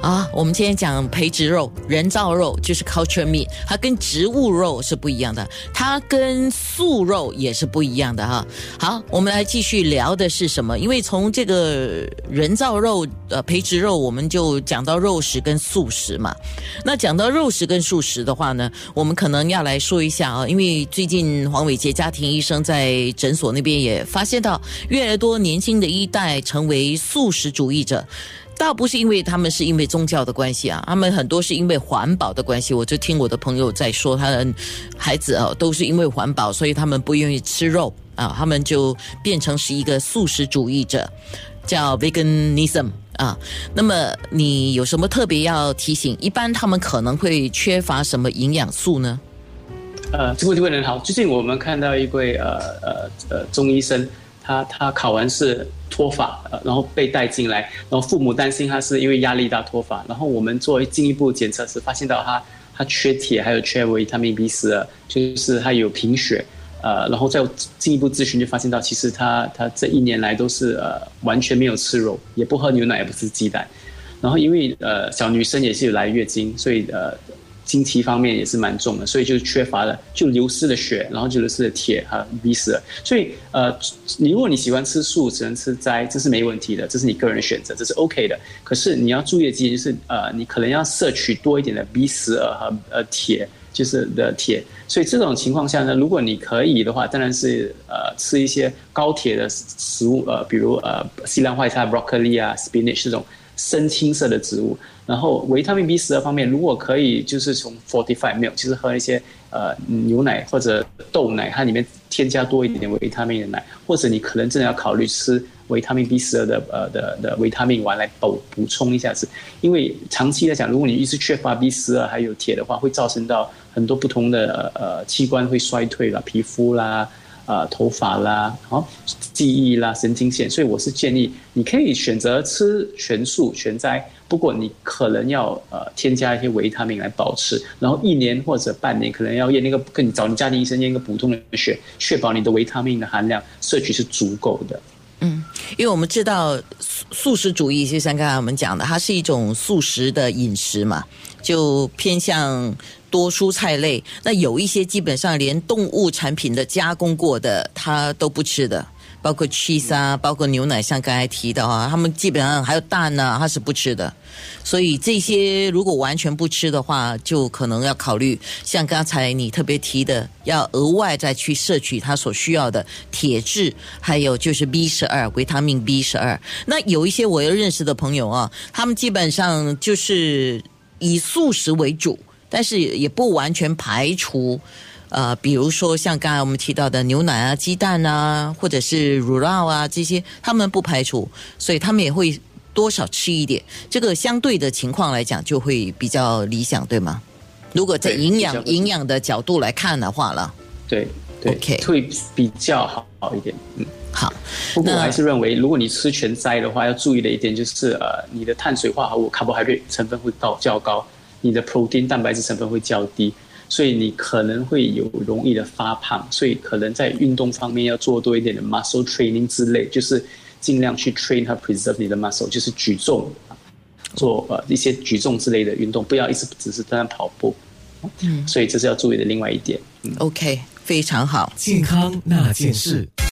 啊，我们今天讲培植肉、人造肉，就是 culture meat，它跟植物肉是不一样的，它跟素肉也是不一样的哈。好，我们来继续聊的是什么？因为从这个人造肉、呃培植肉，我们就讲到肉食跟素食嘛。那讲到肉食跟素食的话呢，我们可能要来说一下啊，因为最近黄伟杰家庭医生在诊所那边也发现到，越来越多年轻的一代成为素食主义者。倒不是因为他们是因为宗教的关系啊，他们很多是因为环保的关系。我就听我的朋友在说，他的孩子啊都是因为环保，所以他们不愿意吃肉啊，他们就变成是一个素食主义者，叫 veganism 啊。那么你有什么特别要提醒？一般他们可能会缺乏什么营养素呢？呃，这个问题问得好。最近我们看到一位呃呃呃中医生。他他考完试脱发，呃，然后被带进来，然后父母担心他是因为压力大脱发，然后我们做进一步检测时发现到他他缺铁，还有缺维他命 B 十二，就是他有贫血，呃，然后再进一步咨询就发现到其实他他这一年来都是呃完全没有吃肉，也不喝牛奶，也不吃鸡蛋，然后因为呃小女生也是有来月经，所以呃。经期方面也是蛮重的，所以就缺乏了，就流失了血，然后就流失了铁和 B 十二。所以呃，你如果你喜欢吃素，只能吃斋，这是没问题的，这是你个人选择，这是 OK 的。可是你要注意的几点就是，呃，你可能要摄取多一点的 B 十二和呃铁，就是的铁。所以这种情况下呢，如果你可以的话，当然是呃吃一些高铁的食物，呃，比如呃西兰花菜、broccoli 啊、spinach 这种。深青色的植物，然后维他命 B 十二方面，如果可以，就是从 fortified milk，就是喝一些呃牛奶或者豆奶，它里面添加多一点点维他命的奶，或者你可能真的要考虑吃维他命 B 十二的呃的的维他命丸来补补充一下子，因为长期来讲，如果你一直缺乏 B 十二还有铁的话，会造成到很多不同的呃器官会衰退了，皮肤啦。呃，头发啦，好，记忆啦，神经线，所以我是建议你可以选择吃全素全斋，不过你可能要呃添加一些维他命来保持，然后一年或者半年可能要验那个跟你找你家庭医生验一个普通的血，确保你的维他命的含量摄取是足够的。嗯，因为我们知道素素食主义，就像刚才我们讲的，它是一种素食的饮食嘛，就偏向多蔬菜类。那有一些基本上连动物产品的加工过的，它都不吃的。包括 cheese 啊，包括牛奶，像刚才提到啊，他们基本上还有蛋呢，他是不吃的。所以这些如果完全不吃的话，就可能要考虑像刚才你特别提的，要额外再去摄取他所需要的铁质，还有就是 B 十二维他命 B 十二。那有一些我又认识的朋友啊，他们基本上就是以素食为主，但是也不完全排除。呃，比如说像刚才我们提到的牛奶啊、鸡蛋啊，或者是乳酪啊这些，他们不排除，所以他们也会多少吃一点。这个相对的情况来讲，就会比较理想，对吗？如果在营养营养的角度来看的话了，对，OK，会比较好好一点。嗯，好。不过我还是认为，如果你吃全斋的话，要注意的一点就是，呃，你的碳水化合物 （carbohydrate） 成分会高较高，你的 protein 蛋白质成分会较低。所以你可能会有容易的发胖，所以可能在运动方面要做多一点的 muscle training 之类，就是尽量去 train 和 preserve 你的 muscle，就是举重，做呃一些举重之类的运动，不要一直只是在那跑步。嗯，所以这是要注意的另外一点。OK，非常好，健康那件事。